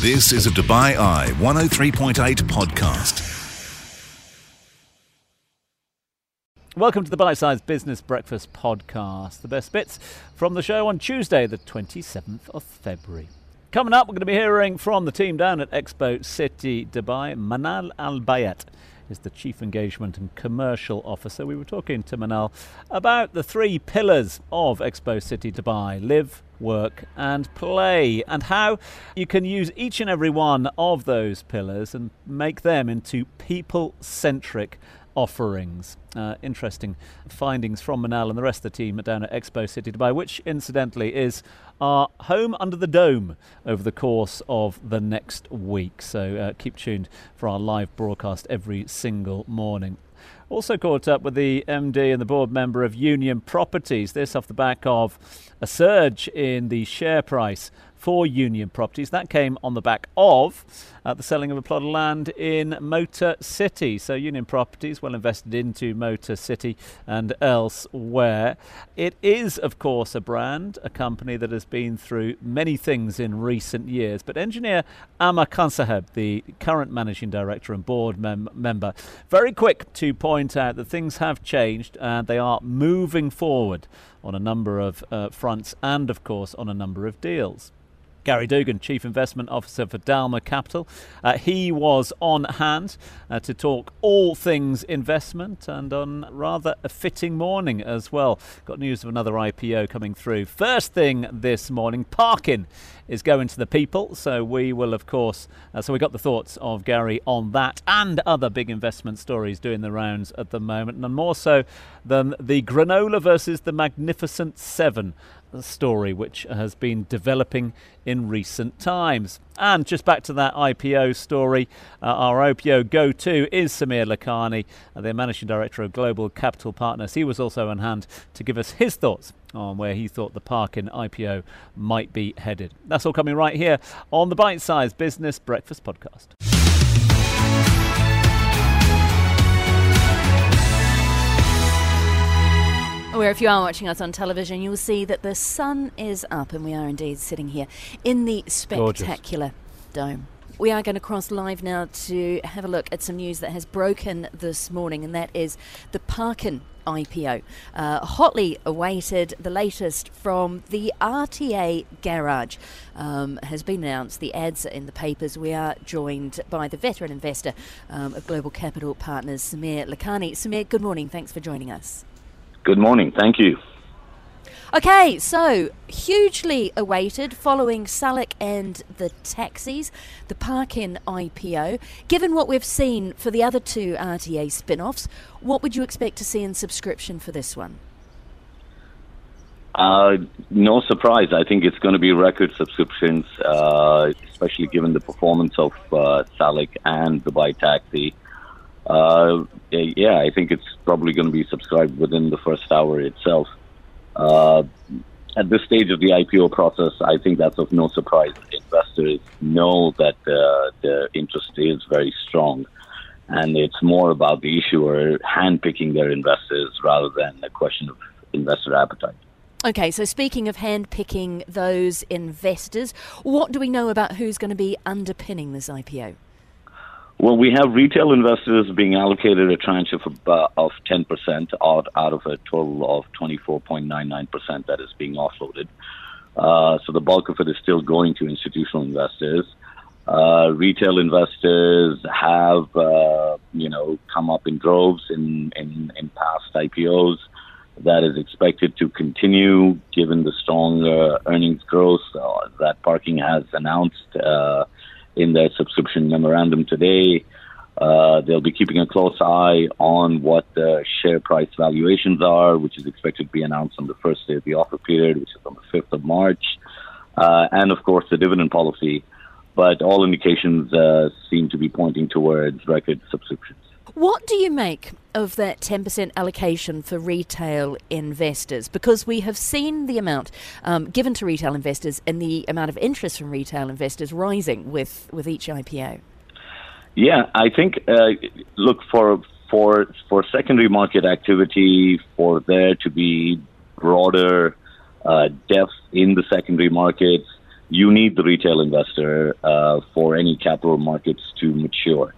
This is a Dubai Eye 103.8 podcast. Welcome to the Bite Size Business Breakfast Podcast. The best bits from the show on Tuesday, the 27th of February. Coming up, we're going to be hearing from the team down at Expo City Dubai. Manal Al Bayat is the Chief Engagement and Commercial Officer. We were talking to Manal about the three pillars of Expo City Dubai live, work, and play, and how you can use each and every one of those pillars and make them into people centric offerings. Uh, interesting findings from Manal and the rest of the team down at Expo City Dubai, which incidentally is our home under the dome over the course of the next week. So uh, keep tuned for our live broadcast every single morning. Also caught up with the MD and the board member of Union Properties. This off the back of a surge in the share price for Union Properties. That came on the back of uh, the selling of a plot of land in Motor City. So Union Properties well invested into Motor City and elsewhere. It is, of course, a brand, a company that has been through many things in recent years. But engineer Amer Khansaheb, the current managing director and board mem- member, very quick to point out that things have changed and they are moving forward on a number of uh, fronts and, of course, on a number of deals. Gary Dugan, Chief Investment Officer for Dalma Capital. Uh, he was on hand uh, to talk all things investment and on rather a fitting morning as well. Got news of another IPO coming through. First thing this morning, Parkin is going to the people. So we will, of course, uh, so we got the thoughts of Gary on that and other big investment stories doing the rounds at the moment, and more so than the granola versus the Magnificent Seven story which has been developing in recent times. And just back to that IPO story, uh, our IPO go to is Sameer Lakhani, uh, the managing director of Global Capital Partners. He was also on hand to give us his thoughts on where he thought the Parkin IPO might be headed. That's all coming right here on the Bite Size Business Breakfast Podcast. Where if you are watching us on television, you will see that the sun is up, and we are indeed sitting here in the spectacular Gorgeous. dome. We are going to cross live now to have a look at some news that has broken this morning, and that is the Parkin IPO. Uh, hotly awaited, the latest from the RTA Garage um, has been announced. The ads are in the papers. We are joined by the veteran investor um, of Global Capital Partners, Sameer Lakhani. Sameer, good morning. Thanks for joining us. Good morning. Thank you. Okay, so hugely awaited following Salik and the taxis, the Parkin IPO. Given what we've seen for the other two RTA spin offs, what would you expect to see in subscription for this one? Uh, no surprise. I think it's going to be record subscriptions, uh, especially given the performance of uh, Salik and the Dubai Taxi. Uh, yeah, I think it's probably going to be subscribed within the first hour itself. Uh, at this stage of the IPO process, I think that's of no surprise. Investors know that uh, the interest is very strong, and it's more about the issuer handpicking their investors rather than a question of investor appetite. Okay, so speaking of handpicking those investors, what do we know about who's going to be underpinning this IPO? Well, we have retail investors being allocated a tranche of about, of 10% out, out of a total of 24.99% that is being offloaded. Uh, so the bulk of it is still going to institutional investors. Uh, retail investors have, uh, you know, come up in droves in, in, in past IPOs. That is expected to continue given the strong uh, earnings growth uh, that Parkin has announced uh, in their subscription memorandum today. Uh, they'll be keeping a close eye on what the share price valuations are, which is expected to be announced on the first day of the offer period, which is on the 5th of March, uh, and of course the dividend policy. But all indications uh, seem to be pointing towards record subscriptions. What do you make of that 10% allocation for retail investors? Because we have seen the amount um, given to retail investors and the amount of interest from retail investors rising with, with each IPO. Yeah, I think, uh, look, for, for, for secondary market activity, for there to be broader uh, depth in the secondary markets, you need the retail investor uh, for any capital markets to mature.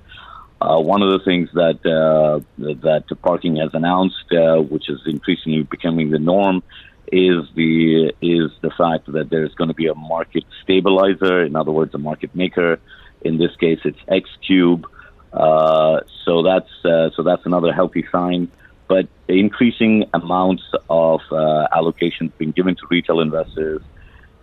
Uh, one of the things that uh, that Parkin has announced, uh, which is increasingly becoming the norm, is the is the fact that there's going to be a market stabilizer. In other words, a market maker. In this case, it's X Cube. Uh, so that's uh, so that's another healthy sign. But increasing amounts of uh, allocations being given to retail investors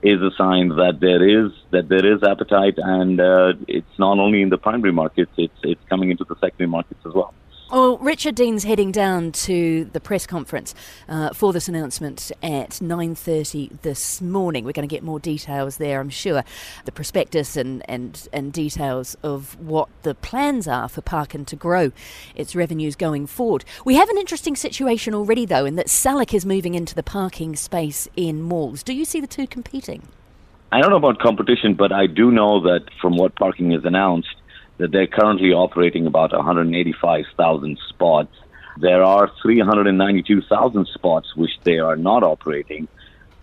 is a sign that there is that there is appetite, and uh, it's not only in the primary markets; it's it's coming into the secondary markets as well. Well, Richard Dean's heading down to the press conference uh, for this announcement at 9.30 this morning. We're going to get more details there, I'm sure. The prospectus and, and, and details of what the plans are for Parkin to grow its revenues going forward. We have an interesting situation already, though, in that Salik is moving into the parking space in malls. Do you see the two competing? I don't know about competition, but I do know that from what Parkin has announced, that they're currently operating about 185,000 spots. There are 392,000 spots which they are not operating,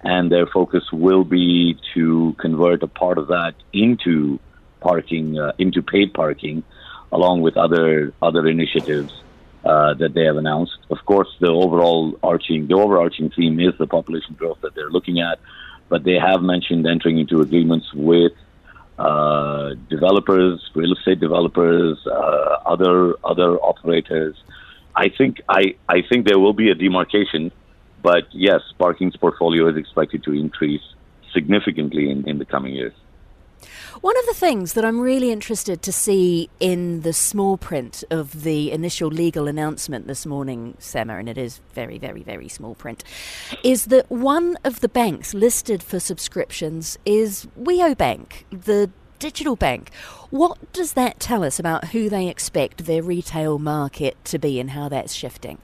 and their focus will be to convert a part of that into parking, uh, into paid parking, along with other other initiatives uh, that they have announced. Of course, the overall arching, the overarching theme is the population growth that they're looking at, but they have mentioned entering into agreements with uh, developers, real estate developers, uh, other other operators. I think I, I think there will be a demarcation, but yes, Parkin's portfolio is expected to increase significantly in, in the coming years. One of the things that I'm really interested to see in the small print of the initial legal announcement this morning, Sama, and it is very, very, very small print, is that one of the banks listed for subscriptions is WIO Bank, the digital bank. What does that tell us about who they expect their retail market to be and how that's shifting?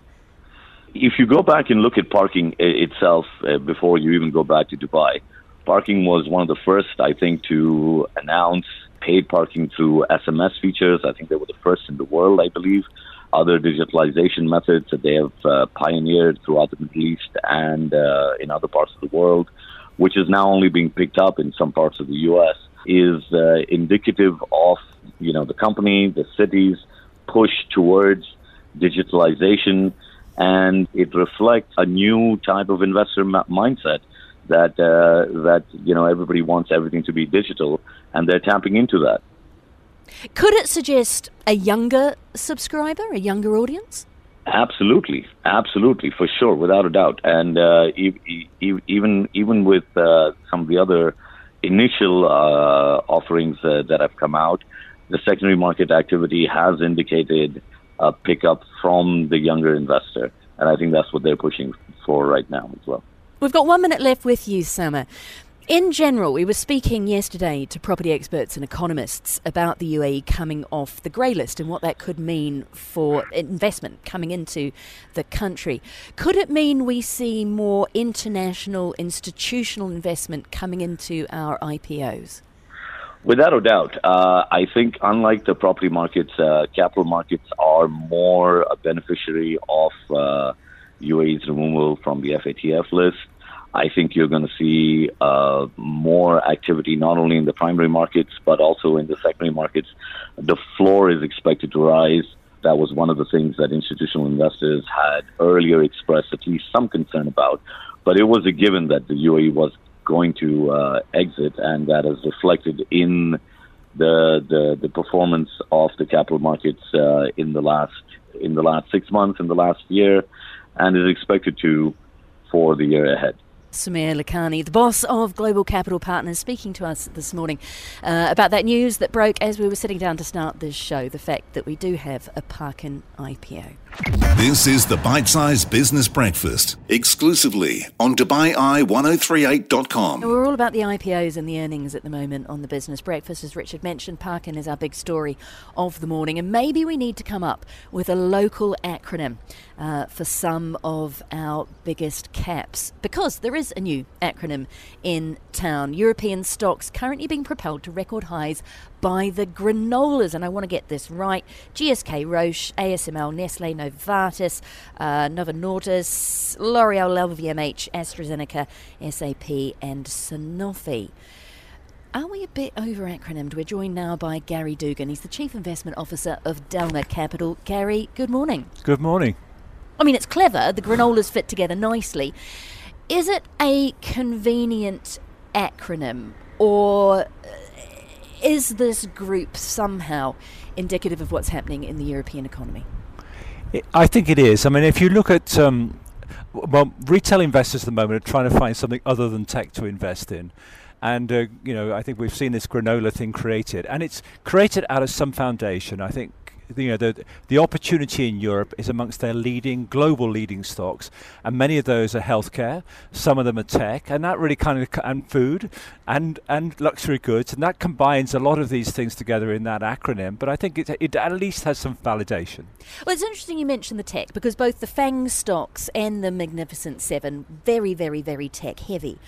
If you go back and look at Parkin itself uh, before you even go back to Dubai, Parkin was one of the first, I think, to announce paid parking through SMS features. I think they were the first in the world, I believe. Other digitalization methods that they have uh, pioneered throughout the Middle East and uh, in other parts of the world, which is now only being picked up in some parts of the U.S., is uh, indicative of you know the company, the city's push towards digitalization, and it reflects a new type of investor ma- mindset that uh, that you know everybody wants everything to be digital, and they're tapping into that. Could it suggest a younger subscriber, a younger audience? Absolutely, absolutely, for sure, without a doubt. And uh, e- e- even even with uh, some of the other initial uh, offerings uh, that have come out, the secondary market activity has indicated a pickup from the younger investor, and I think that's what they're pushing for right now as well. We've got one minute left with you, Sama. In general, we were speaking yesterday to property experts and economists about the UAE coming off the grey list and what that could mean for investment coming into the country. Could it mean we see more international institutional investment coming into our IPOs? Without a doubt. Uh, I think, unlike the property markets, uh, capital markets are more a beneficiary of uh, UAE's removal from the FATF list. I think you're going to see uh, more activity not only in the primary markets but also in the secondary markets. The floor is expected to rise. That was one of the things that institutional investors had earlier expressed at least some concern about. But it was a given that the UAE was going to uh, exit, and that is reflected in the, the the performance of the capital markets uh, in the last in the last six months, in the last year, and is expected to for the year ahead. Sameer Lakhani, the boss of Global Capital Partners, speaking to us this morning uh, about that news that broke as we were sitting down to start this show the fact that we do have a Parkin IPO. This is the Bite Size Business Breakfast, exclusively on DubaiI1038.com. We're all about the IPOs and the earnings at the moment on the Business Breakfast. As Richard mentioned, Parkin is our big story of the morning, and maybe we need to come up with a local acronym uh, for some of our biggest caps because there is a new acronym in town. European stocks currently being propelled to record highs by the granolas. And I want to get this right GSK, Roche, ASML, Nestle, Novartis, uh, Novo Nordisk, L'Oreal, LVMH, AstraZeneca, SAP, and Sanofi. Are we a bit over acronymed? We're joined now by Gary Dugan. He's the Chief Investment Officer of Dalma Capital. Gary, good morning. Good morning. I mean, it's clever. The granolas fit together nicely. Is it a convenient acronym or uh, is this group somehow indicative of what's happening in the European economy? I think it is. I mean, if you look at um, well, retail investors at the moment are trying to find something other than tech to invest in. And uh, you know, I think we've seen this granola thing created, and it's created out of some foundation. I think you know the the opportunity in Europe is amongst their leading global leading stocks, and many of those are healthcare. Some of them are tech, and that really kind of and food and and luxury goods, and that combines a lot of these things together in that acronym. But I think it it at least has some validation. Well, it's interesting you mentioned the tech because both the Fang stocks and the Magnificent Seven very very very tech heavy.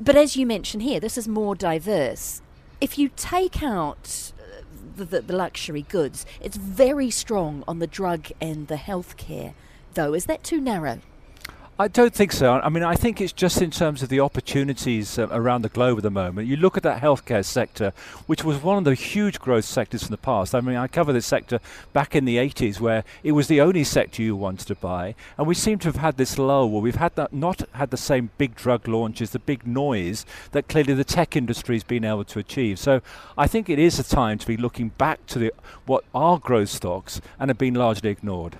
But as you mentioned here, this is more diverse. If you take out the, the, luxury goods. It's very strong on the drug and the healthcare, though. Is that too narrow? I don't think so. I mean, I think it's just in terms of the opportunities uh, around the globe at the moment. You look at that healthcare sector, which was one of the huge growth sectors in the past. I mean, I covered this sector back in the 80s where it was the only sector you wanted to buy. And we seem to have had this lull where we've had that, not had the same big drug launches, the big noise that clearly the tech industry has been able to achieve. So I think it is a time to be looking back to the, what are growth stocks and have been largely ignored.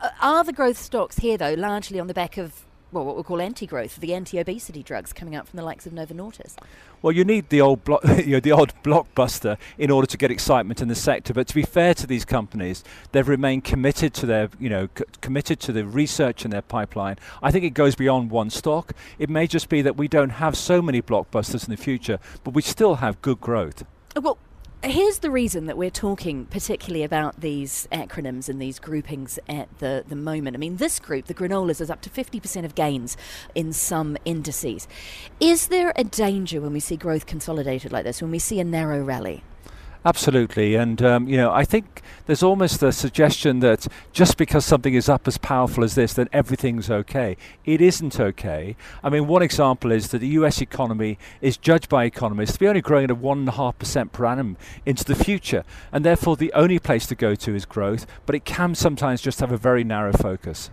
Uh, are the growth stocks here, though, largely on the back of well, what we call anti-growth, the anti-obesity drugs coming out from the likes of Novo Nordisk? Well, you need the old, blo- you know, the old blockbuster in order to get excitement in the sector. But to be fair to these companies, they've remained committed to their, you know, c- committed to the research in their pipeline. I think it goes beyond one stock. It may just be that we don't have so many blockbusters in the future, but we still have good growth. Well, Here's the reason that we're talking particularly about these acronyms and these groupings at the, the moment. I mean, this group, the granolas, is up to 50% of gains in some indices. Is there a danger when we see growth consolidated like this, when we see a narrow rally? Absolutely, and um, you know, I think there's almost a suggestion that just because something is up as powerful as this, then everything's okay. It isn't okay. I mean, one example is that the U.S. economy is judged by economists to be only growing at a one and a half percent per annum into the future, and therefore the only place to go to is growth. But it can sometimes just have a very narrow focus.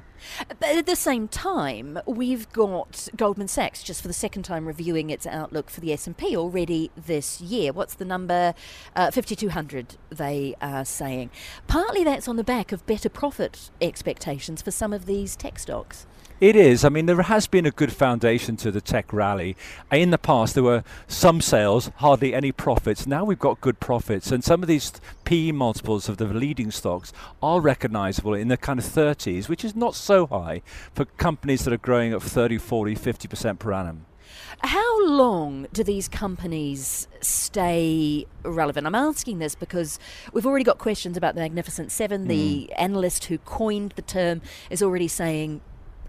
But at the same time, we've got Goldman Sachs just for the second time reviewing its outlook for the S&P already this year. What's the number? Uh, 5200 they are saying. Partly that's on the back of better profit expectations for some of these tech stocks. It is. I mean, there has been a good foundation to the tech rally. In the past, there were some sales, hardly any profits. Now we've got good profits, and some of these PE multiples of the leading stocks are recognizable in the kind of 30s, which is not so high for companies that are growing at 30, 40, 50% per annum. How long do these companies stay relevant? I'm asking this because we've already got questions about the Magnificent Seven. Mm. The analyst who coined the term is already saying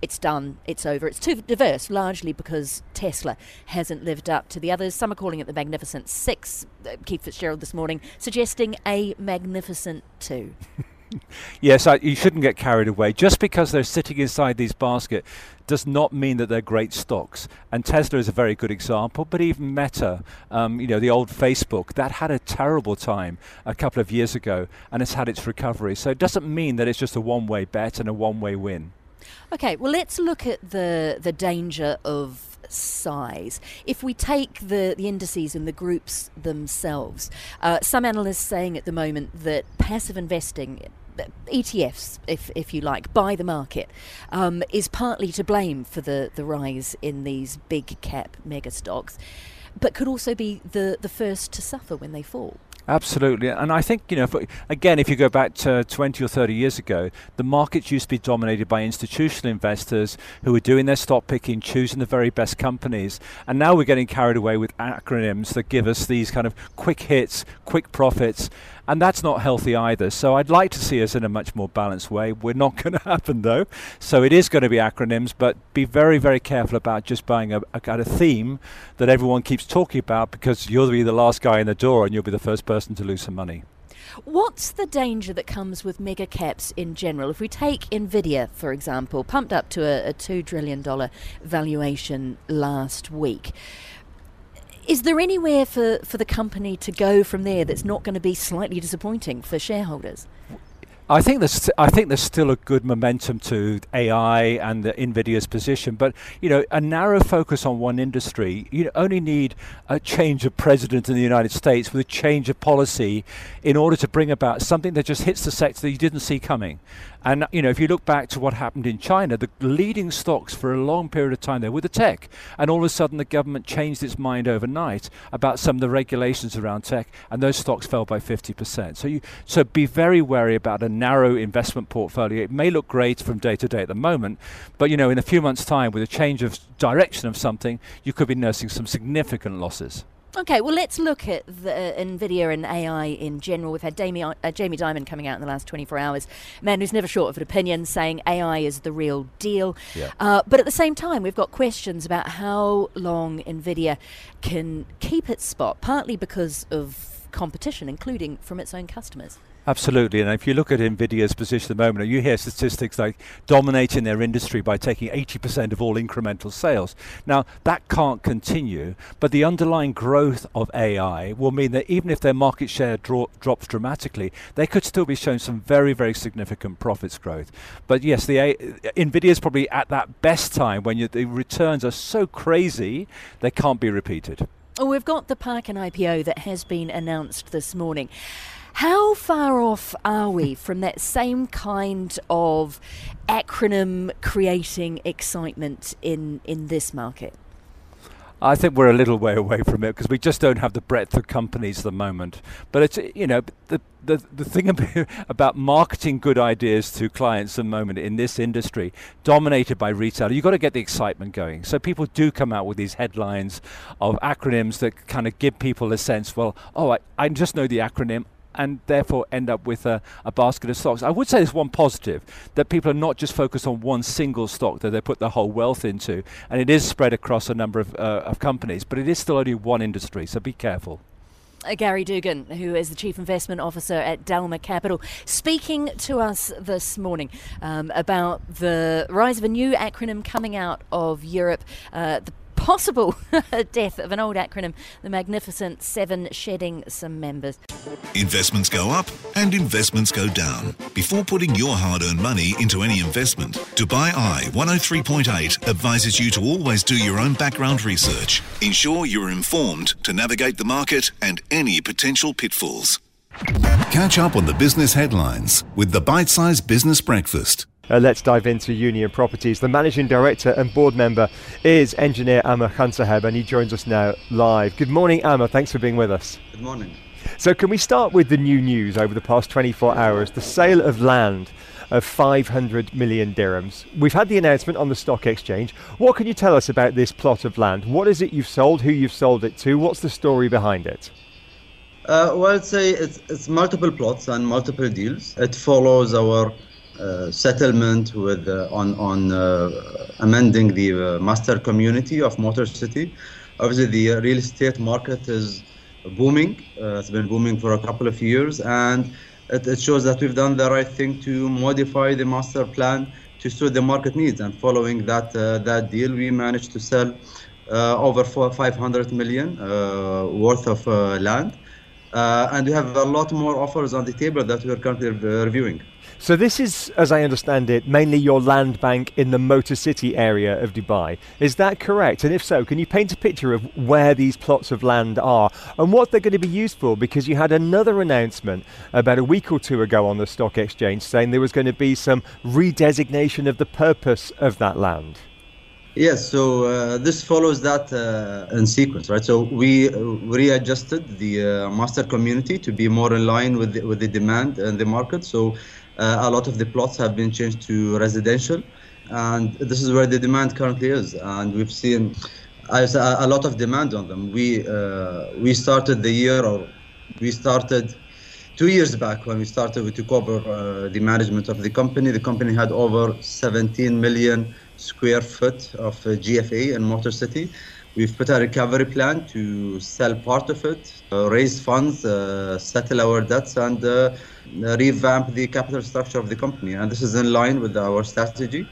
it's done, it's over. It's too diverse, largely because Tesla hasn't lived up to the others. Some are calling it the Magnificent Six. Uh, Keith Fitzgerald this morning suggesting a Magnificent Two. yes, I, you shouldn't get carried away. Just because they're sitting inside these baskets does not mean that they're great stocks. And Tesla is a very good example, but even Meta, um, you know, the old Facebook, that had a terrible time a couple of years ago and it's had its recovery. So it doesn't mean that it's just a one way bet and a one way win. Okay, well, let's look at the the danger of size. If we take the, the indices and the groups themselves, uh, some analysts saying at the moment that passive investing. ETFs, if if you like, by the market, um, is partly to blame for the, the rise in these big cap mega stocks, but could also be the, the first to suffer when they fall. Absolutely, and I think you know, if, again, if you go back to 20 or 30 years ago, the markets used to be dominated by institutional investors who were doing their stock picking, choosing the very best companies, and now we're getting carried away with acronyms that give us these kind of quick hits, quick profits, and that's not healthy either. So I'd like to see us in a much more balanced way. We're not going to happen though. So it is going to be acronyms, but be very, very careful about just buying a, a kind of theme that everyone keeps talking about because you'll be the last guy in the door and you'll be the first person to lose some money. What's the danger that comes with mega caps in general? If we take Nvidia, for example, pumped up to a, a $2 trillion valuation last week, Is there anywhere for, for the company to go from there that's not going to be slightly disappointing for shareholders? I think there's I think there's still a good momentum to AI and the Nvidia's position, but you know a narrow focus on one industry. You only need a change of president in the United States with a change of policy in order to bring about something that just hits the sector that you didn't see coming. And you know, if you look back to what happened in China, the leading stocks for a long period of time there were the tech, and all of a sudden the government changed its mind overnight about some of the regulations around tech, and those stocks fell by 50%. So you so be very wary about a narrow investment portfolio. It may look great from day to day at the moment, but you know, in a few months' time, with a change of direction of something, you could be nursing some significant losses. Okay, well, let's look at the, uh, NVIDIA and AI in general. We've had Jamie, uh, Jamie Dimon coming out in the last 24 hours, man who's never short of an opinion, saying AI is the real deal. Yeah. Uh, but at the same time, we've got questions about how long NVIDIA can keep its spot, partly because of competition, including from its own customers. Absolutely, and if you look at Nvidia's position at the moment, you hear statistics like dominating their industry by taking 80% of all incremental sales. Now, that can't continue, but the underlying growth of AI will mean that even if their market share dro- drops dramatically, they could still be showing some very, very significant profits growth. But yes, the A- Nvidia is probably at that best time when you, the returns are so crazy they can't be repeated. Oh, we've got the Parkin IPO that has been announced this morning. How far off are we from that same kind of acronym creating excitement in, in this market? I think we're a little way away from it because we just don't have the breadth of companies at the moment. But it's you know the the, the thing about marketing good ideas to clients at the moment in this industry, dominated by retail, you've got to get the excitement going. So people do come out with these headlines of acronyms that kind of give people a sense. Well, oh, I, I just know the acronym and therefore end up with a, a, basket of stocks. I would say there's one positive that people are not just focused on one single stock that they put their whole wealth into, and it is spread across a number of, uh, of companies, but it is still only one industry, so be careful. Uh, Gary Dugan, who is the Chief Investment Officer at Dalma Capital, speaking to us this morning um, about the rise of a new acronym coming out of Europe, uh, the possible death of an old acronym, the Magnificent Seven, shedding some members. Investments go up and investments go down. Before putting your hard earned money into any investment, Dubai Eye 103.8 advises you to always do your own background research. Ensure you're informed to navigate the market and any potential pitfalls. Catch up on the business headlines with the Bite Size Business Breakfast. Uh, let's dive into Union Properties. The managing director and board member is engineer Amer Khansaheb, and he joins us now live. Good morning, Amer. Thanks for being with us. Good morning. So, can we start with the new news over the past 24 hours? The sale of land of 500 million dirhams. We've had the announcement on the stock exchange. What can you tell us about this plot of land? What is it you've sold? Who you've sold it to? What's the story behind it? Uh, well, I'd say it's, it's multiple plots and multiple deals. It follows our Uh, settlement with uh, on on uh, amending the uh, master community of Motor City. Obviously, the uh, real estate market is booming. it's been booming for a couple of years, and it, it shows that we've done the right thing to modify the master plan to suit the market needs. And following that that deal, we managed to sell over 500 million worth of land. Uh, and we have a lot more offers on the table that we are currently reviewing. So this is, as I understand it, mainly your land bank in the Motor City area of Dubai. Is that correct? And if so, can you paint a picture of where these plots of land are and what they're going to be used for? Because you had another announcement about a week or two ago on the stock exchange saying there was going to be some redesignation of the purpose of that land. Yes, so uh, this follows that uh, in sequence, right? So we uh, readjusted the uh, master community to be more in line with the, with the demand and the market. So uh, a lot of the plots have been changed to residential, and this is where the demand currently is. And we've seen a lot of demand on them. We uh, we started the year, or we started two years back when we started. We took over uh, the management of the company. The company had over 17 million square foot of uh, GFA in Motor City. We've put a recovery plan to sell part of it, uh, raise funds, uh, settle our debts, and uh, revamp the capital structure of the company. And this is in line with our strategy.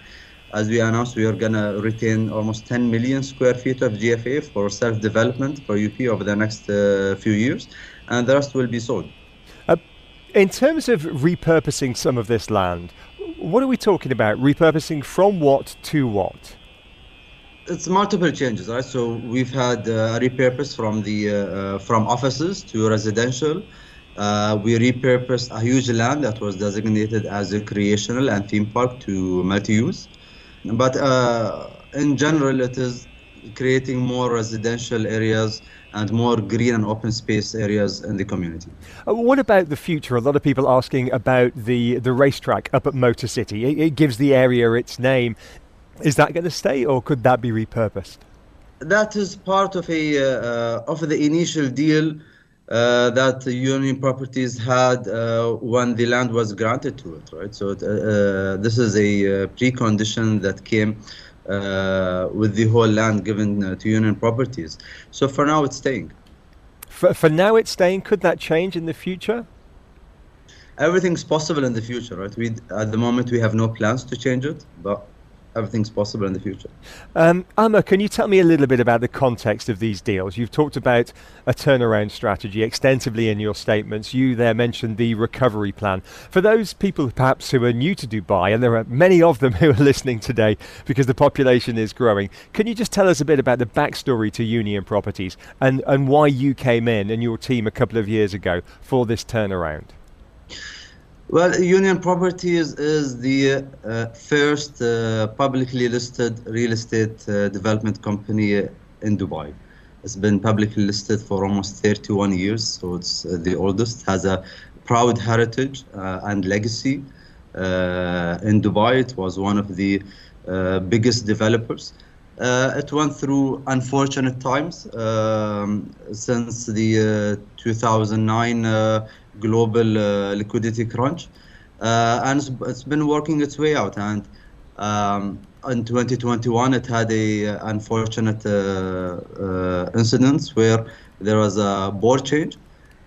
as we announced, we are going to retain almost 10 million square feet of GFA for self-development for UP over the next uh, few years, and the rest will be sold. Uh, in terms of repurposing some of this land, what are we talking about? Repurposing from what to what? It's multiple changes, right? So we've had uh, a repurpose from the uh, uh, from offices to residential. Uh, we repurposed a huge land that was designated as a recreational and theme park to multi-use. But uh, in general, it is creating more residential areas and more green and open space areas in the community. Uh, what about the future? A lot of people asking about the, the racetrack up at Motor City. It, it gives the area its name. Is that going to stay or could that be repurposed? That is part of a uh, of the initial deal uh, that Union Properties had uh, when the land was granted to it, right? So uh, uh this is a precondition that came Uh, with the whole land given uh, to Union Properties. So for now, it's staying. For, for now, it's staying. Could that change in the future? Everything's possible in the future, right? We at the moment we have no plans to change it, but everything's possible in the future. Um, Amma, can you tell me a little bit about the context of these deals? You've talked about a turnaround strategy extensively in your statements. You there mentioned the recovery plan. For those people perhaps who are new to Dubai, and there are many of them who are listening today because the population is growing, can you just tell us a bit about the backstory to Union Properties and, and why you came in and your team a couple of years ago for this turnaround? Well, Union Properties is the uh, first uh, publicly listed real estate uh, development company in Dubai. It's been publicly listed for almost 31 years, so it's uh, the oldest. Has a proud heritage uh, and legacy uh, in Dubai. It was one of the biggest developers. it went through unfortunate times um, since the 2009 global uh, liquidity crunch, uh, and it's, it's been working its way out. And um, in 2021, it had a uh, unfortunate incident where there was a board change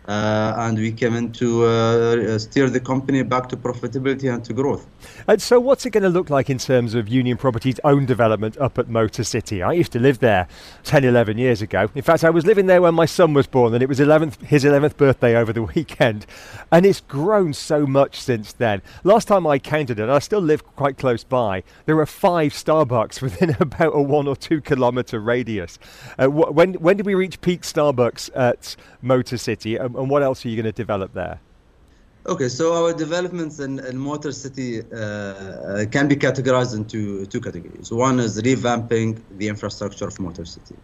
uh, and we came in to uh, steer the company back to profitability and to growth. And so, what's it going to look like in terms of Union Properties' own development up at Motor City? I used to live there 10, 11 years ago. In fact, I was living there when my son was born, and it was 11th, his 11th birthday over the weekend. And it's grown so much since then. Last time I counted it, I still live quite close by, there are five Starbucks within about a one or two kilometre radius. Uh, wh- when, when did we reach peak Starbucks at Motor City? Um, and what else are you going to develop there? Okay, so our developments in, in Motor City uh, uh, can be categorized into two categories. One is revamping the infrastructure of Motor City.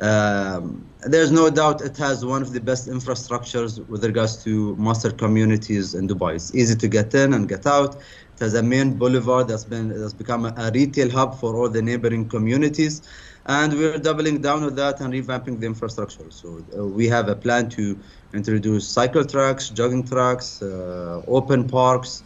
Um, there's no doubt it has one of the best infrastructures with regards to master communities in Dubai. It's easy to get in and get out. It has a main boulevard that's been that's become a, a retail hub for all the neighboring communities and we're doubling down on that and revamping the infrastructure. So uh, we have a plan to introduce cycle tracks, jogging tracks, uh, open parks,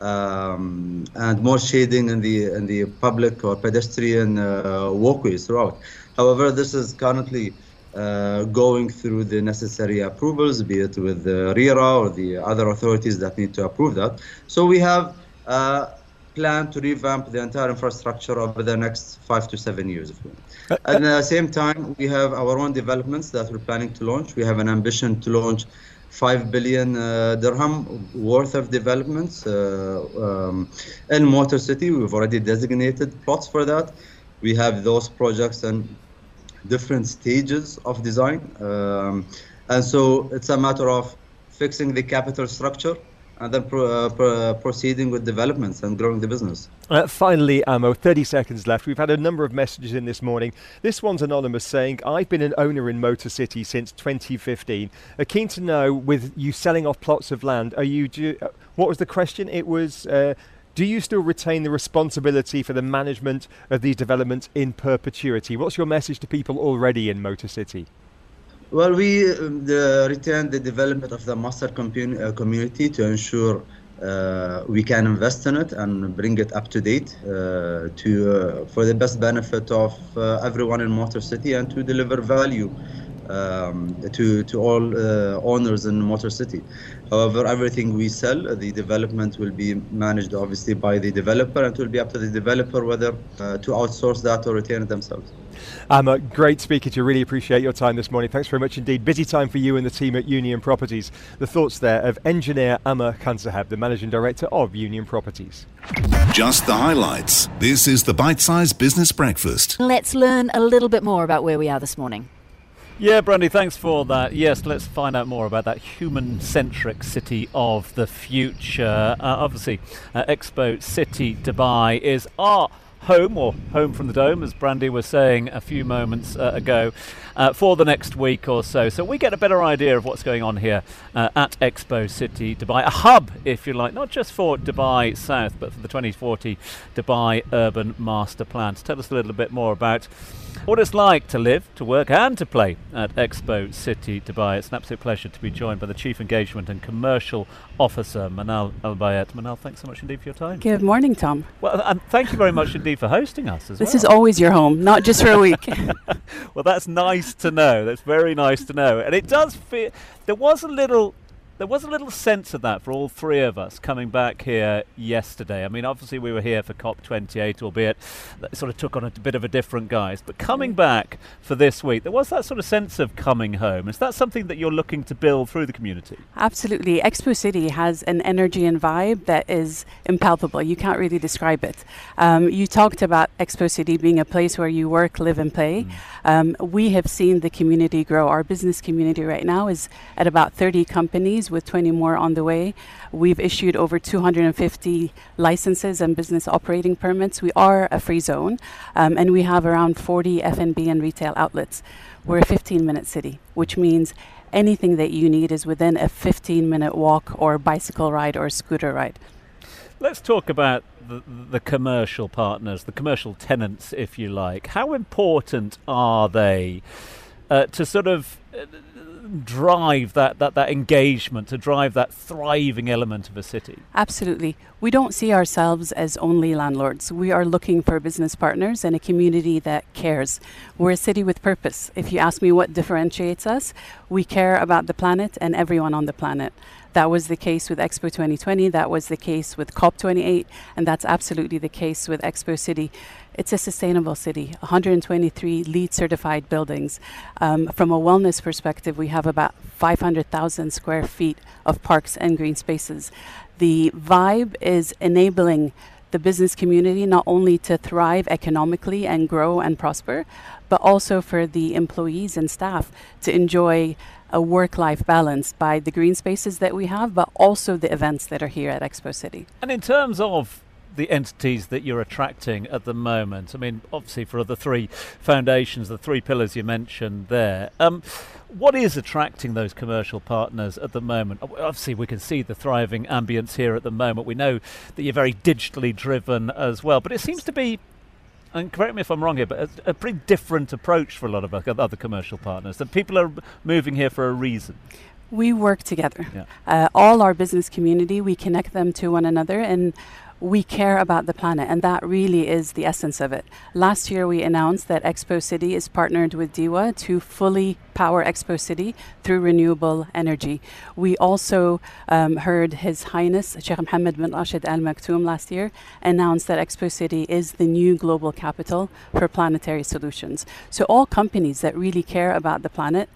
um, and more shading in the in the public or pedestrian uh, walkways throughout. However, this is currently uh, going through the necessary approvals, be it with the RERA or the other authorities that need to approve that. So we have uh, plan to revamp the entire infrastructure over the next five to seven years. Uh, At the same time, we have our own developments that we're planning to launch. We have an ambition to launch 5 billion uh, dirham worth of developments uh, um, in Motor City. We've already designated plots for that. We have those projects in different stages of design. Um, and so it's a matter of fixing the capital structure and then pro, uh, pro, uh, proceeding with developments and growing the business. Uh, finally, Ammo, 30 seconds left. We've had a number of messages in this morning. This one's anonymous saying, I've been an owner in Motor City since 2015. Uh, keen to know, with you selling off plots of land, are you do, uh, what was the question? It was, do you still retain the responsibility for the management of these developments in perpetuity? What's your message to people already in Motor City? Well, we um, retain the development of the master uh, community to ensure uh, we can invest in it and bring it up to date uh, to uh, for the best benefit of uh, everyone in Motor City and to deliver value um, to to all owners in Motor City. However, everything we sell, the development will be managed obviously by the developer, and it will be up to the developer whether to outsource that or retain it themselves. Um, a great speaker to really appreciate your time this morning. Thanks very much indeed. Busy time for you and the team at Union Properties. The thoughts there of engineer Amer Khansaheb, the managing director of Union Properties. Just the highlights. This is the Bite sized Business Breakfast. Let's learn a little bit more about where we are this morning. Yeah, Brandy, thanks for that. Yes, let's find out more about that human centric city of the future. Uh, obviously, uh, Expo City Dubai is our home or home from the dome, as Brandy was saying a few moments uh, ago, uh, for the next week or so. So we get a better idea of what's going on here uh, at Expo City Dubai, a hub, if you like, not just for Dubai South, but for the 2040 Dubai Urban Master Plan. Tell us a little bit more about what it's like to live, to work, and to play at Expo City Dubai. It's an absolute pleasure to be joined by the Chief Engagement and Commercial Officer, Manal Al Bayat. Manal, thanks so much indeed for your time. Good morning, Tom. Well, and thank you very much indeed for hosting us as this well. is always your home, not just for a week. well, that's nice to know. That's very nice to know. And it does feel there was a little there was a little sense of that for all three of us coming back here yesterday. I mean, obviously we were here for COP28, albeit that sort of took on a bit of a different guise. But coming back for this week, there was that sort of sense of coming home. Is that something that you're looking to build through the community? Absolutely. Expo City has an energy and vibe that is impalpable. You can't really describe it. Um, you talked about Expo City being a place where you work, live, and play. Mm. Um, we have seen the community grow. Our business community right now is at about 30 companies with 20 more on the way. We've issued over 250 licenses and business operating permits. We are a free zone, um, and we have around 40 F&B and retail outlets. We're a 15-minute city, which means anything that you need is within a 15-minute walk or bicycle ride or scooter ride. Let's talk about the, the, commercial partners, the commercial tenants, if you like. How important are they uh, to sort of uh, drive that, that, that engagement, to drive that thriving element of a city? Absolutely. We don't see ourselves as only landlords. We are looking for business partners and a community that cares. We're a city with purpose. If you ask me what differentiates us, we care about the planet and everyone on the planet. That was the case with Expo 2020, that was the case with COP28, and that's absolutely the case with Expo City. It's a sustainable city, 123 LEED certified buildings. Um, from a wellness perspective, we have about 500,000 square feet of parks and green spaces. The vibe is enabling the business community not only to thrive economically and grow and prosper, but also for the employees and staff to enjoy a work life balance by the green spaces that we have, but also the events that are here at Expo City. And in terms of the entities that you're attracting at the moment? I mean, obviously, for the three foundations, the three pillars you mentioned there, um, what is attracting those commercial partners at the moment? Obviously, we can see the thriving ambience here at the moment. We know that you're very digitally driven as well, but it seems to be and correct me if I'm wrong here, but a, a, pretty different approach for a lot of other commercial partners. That people are moving here for a reason. We work together. Yeah. Uh, all our business community, we connect them to one another, and we care about the planet, and that really is the essence of it. Last year, we announced that Expo City is partnered with DEWA to fully power Expo City through renewable energy. We also um, heard His Highness Sheikh Mohammed bin Rashid Al Maktoum last year announce that Expo City is the new global capital for planetary solutions. So, all companies that really care about the planet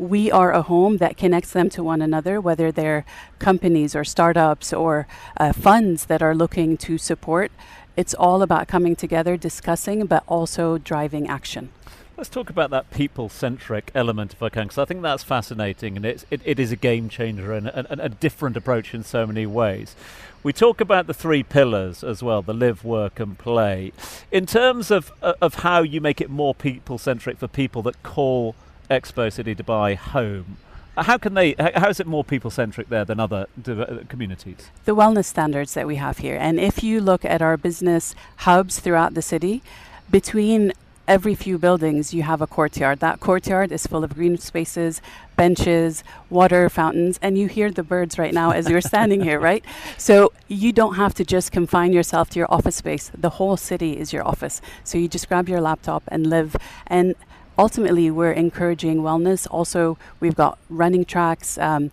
we are a home that connects them to one another, whether they're companies or startups or uh, funds that are looking to support. It's all about coming together, discussing, but also driving action. Let's talk about that people-centric element, if I can, because I think that's fascinating, and it's, it, it is a game changer and, and, a different approach in so many ways. We talk about the three pillars as well: the live, work, and play. In terms of uh, of how you make it more people-centric for people that call Expo City Dubai home. Uh, how can they? How is it more people centric there than other uh, communities? The wellness standards that we have here, and if you look at our business hubs throughout the city, between every few buildings you have a courtyard. That courtyard is full of green spaces, benches, water fountains, and you hear the birds right now as you're standing here, right? So you don't have to just confine yourself to your office space. The whole city is your office. So you just grab your laptop and live and ultimately we're encouraging wellness. Also, we've got running tracks. Um,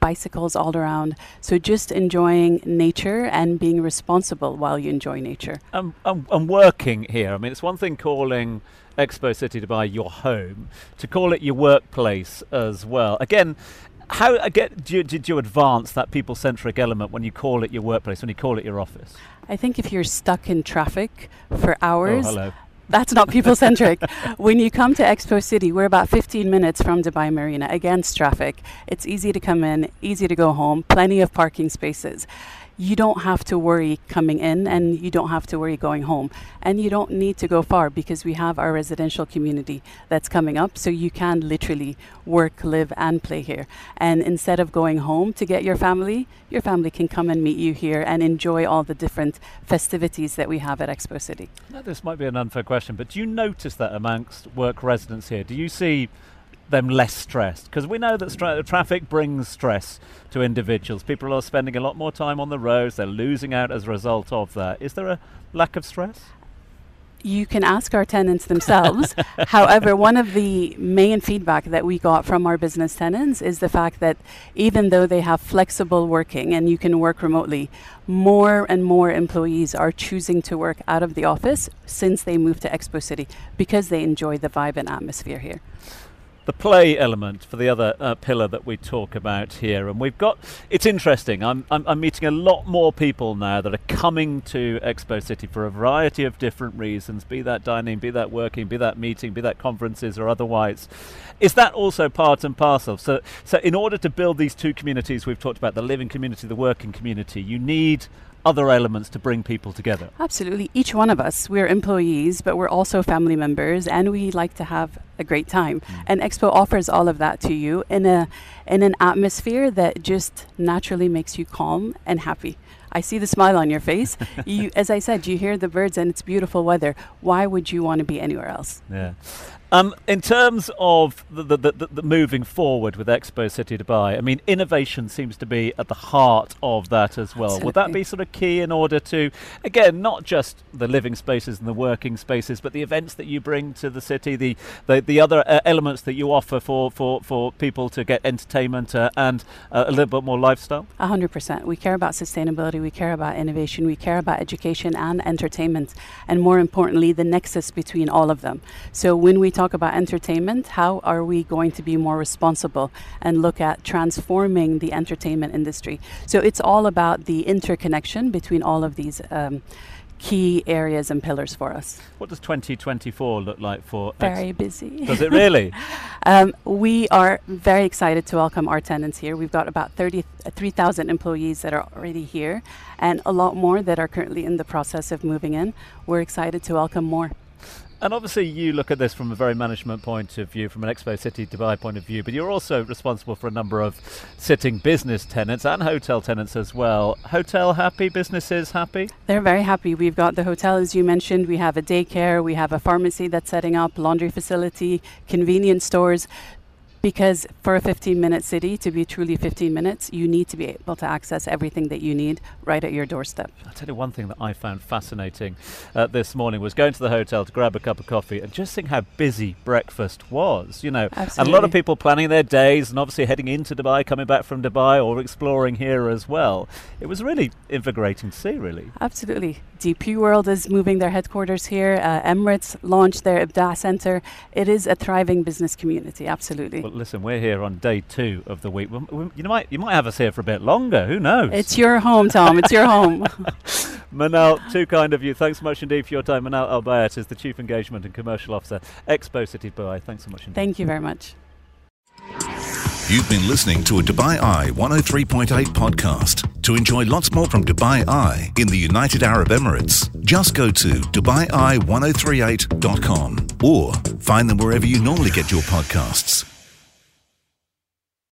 bicycles all around. So just enjoying nature and being responsible while you enjoy nature. Um, um, and working here. I mean, it's one thing calling Expo City Dubai your home, to call it your workplace as well. Again, how again do you, did you advance that people-centric element when you call it your workplace, when you call it your office? I think if you're stuck in traffic for hours, oh, that's not people centric. when you come to Expo City, we're about 15 minutes from Dubai Marina against traffic. It's easy to come in, easy to go home, plenty of parking spaces you don't have to worry coming in and you don't have to worry going home. And you don't need to go far because we have our residential community that's coming up. So you can literally work, live, and play here. And instead of going home to get your family, your family can come and meet you here and enjoy all the different festivities that we have at Expo City. Now, this might be an unfair question, but do you notice that amongst work residents here? Do you see them less stressed because we know that stra- traffic brings stress to individuals. People are spending a lot more time on the roads. They're losing out as a result of that. Is there a lack of stress? You can ask our tenants themselves. However, one of the main feedback that we got from our business tenants is the fact that even though they have flexible working and you can work remotely, more and more employees are choosing to work out of the office since they moved to Expo City because they enjoy the vibe and atmosphere here the play element for the other uh, pillar that we talk about here. And we've got, it's interesting, I'm, I'm, I'm, meeting a lot more people now that are coming to Expo City for a variety of different reasons be that dining, be that working, be that meeting, be that conferences or otherwise. Is that also part and parcel? So, so in order to build these two communities we've talked about, the living community, the working community, you need other elements to bring people together. Absolutely. Each one of us, we're employees, but we're also family members and we like to have a great time. Mm. And Expo offers all of that to you in a in an atmosphere that just naturally makes you calm and happy. I see the smile on your face. you, as I said, you hear the birds and it's beautiful weather. Why would you want to be anywhere else? Yeah. Um, in terms of the, the, the, the, moving forward with Expo City Dubai, I mean, innovation seems to be at the heart of that as well. Absolutely. Would that be sort of key in order to, again, not just the living spaces and the working spaces, but the events that you bring to the city, the the, the other uh, elements that you offer for, for, for people to get entertainment uh, and uh, a little bit more lifestyle? A hundred percent. We care about sustainability. We care about innovation. We care about education and entertainment, and more importantly, the nexus between all of them. So when we talk talk about entertainment, how are we going to be more responsible and look at transforming the entertainment industry? So it's all about the interconnection between all of these. Um, key areas and pillars for us. What does 2024 look like for? Very busy. Does it really? um, we are very excited to welcome our tenants here. We've got about 33,000 employees that are already here and a lot more that are currently in the process of moving in. We're excited to welcome more. And obviously, you look at this from a very management point of view, from an Expo City Dubai point of view, but you're also responsible for a number of sitting business tenants and hotel tenants as well. Hotel happy, businesses happy? They're very happy. We've got the hotel, as you mentioned, we have a daycare, we have a pharmacy that's setting up, laundry facility, convenience stores because for a 15 minute city to be truly 15 minutes, you need to be able to access everything that you need right at your doorstep. I'll tell you one thing that I found fascinating uh, this morning was going to the hotel to grab a cup of coffee and just seeing how busy breakfast was. You know, Absolutely. a lot of people planning their days and obviously heading into Dubai, coming back from Dubai or exploring here as well. It was really invigorating to see, really. Absolutely. DP World is moving their headquarters here. Uh, Emirates launched their Ibda Center. It is a thriving business community, absolutely. Well, listen, we're here on day two of the week. You might, you might have us here for a bit longer. Who knows? It's your home, Tom. It's your home. Manal, too kind of you. Thanks so much indeed for your time. Manal Al Bayat is the Chief Engagement and Commercial Officer, Expo City Dubai. Thanks so much indeed. Thank you very much. You've been listening to a Dubai Eye 103.8 podcast. To enjoy lots more from Dubai Eye in the United Arab Emirates, just go to DubaiEye1038.com or find them wherever you normally get your podcasts.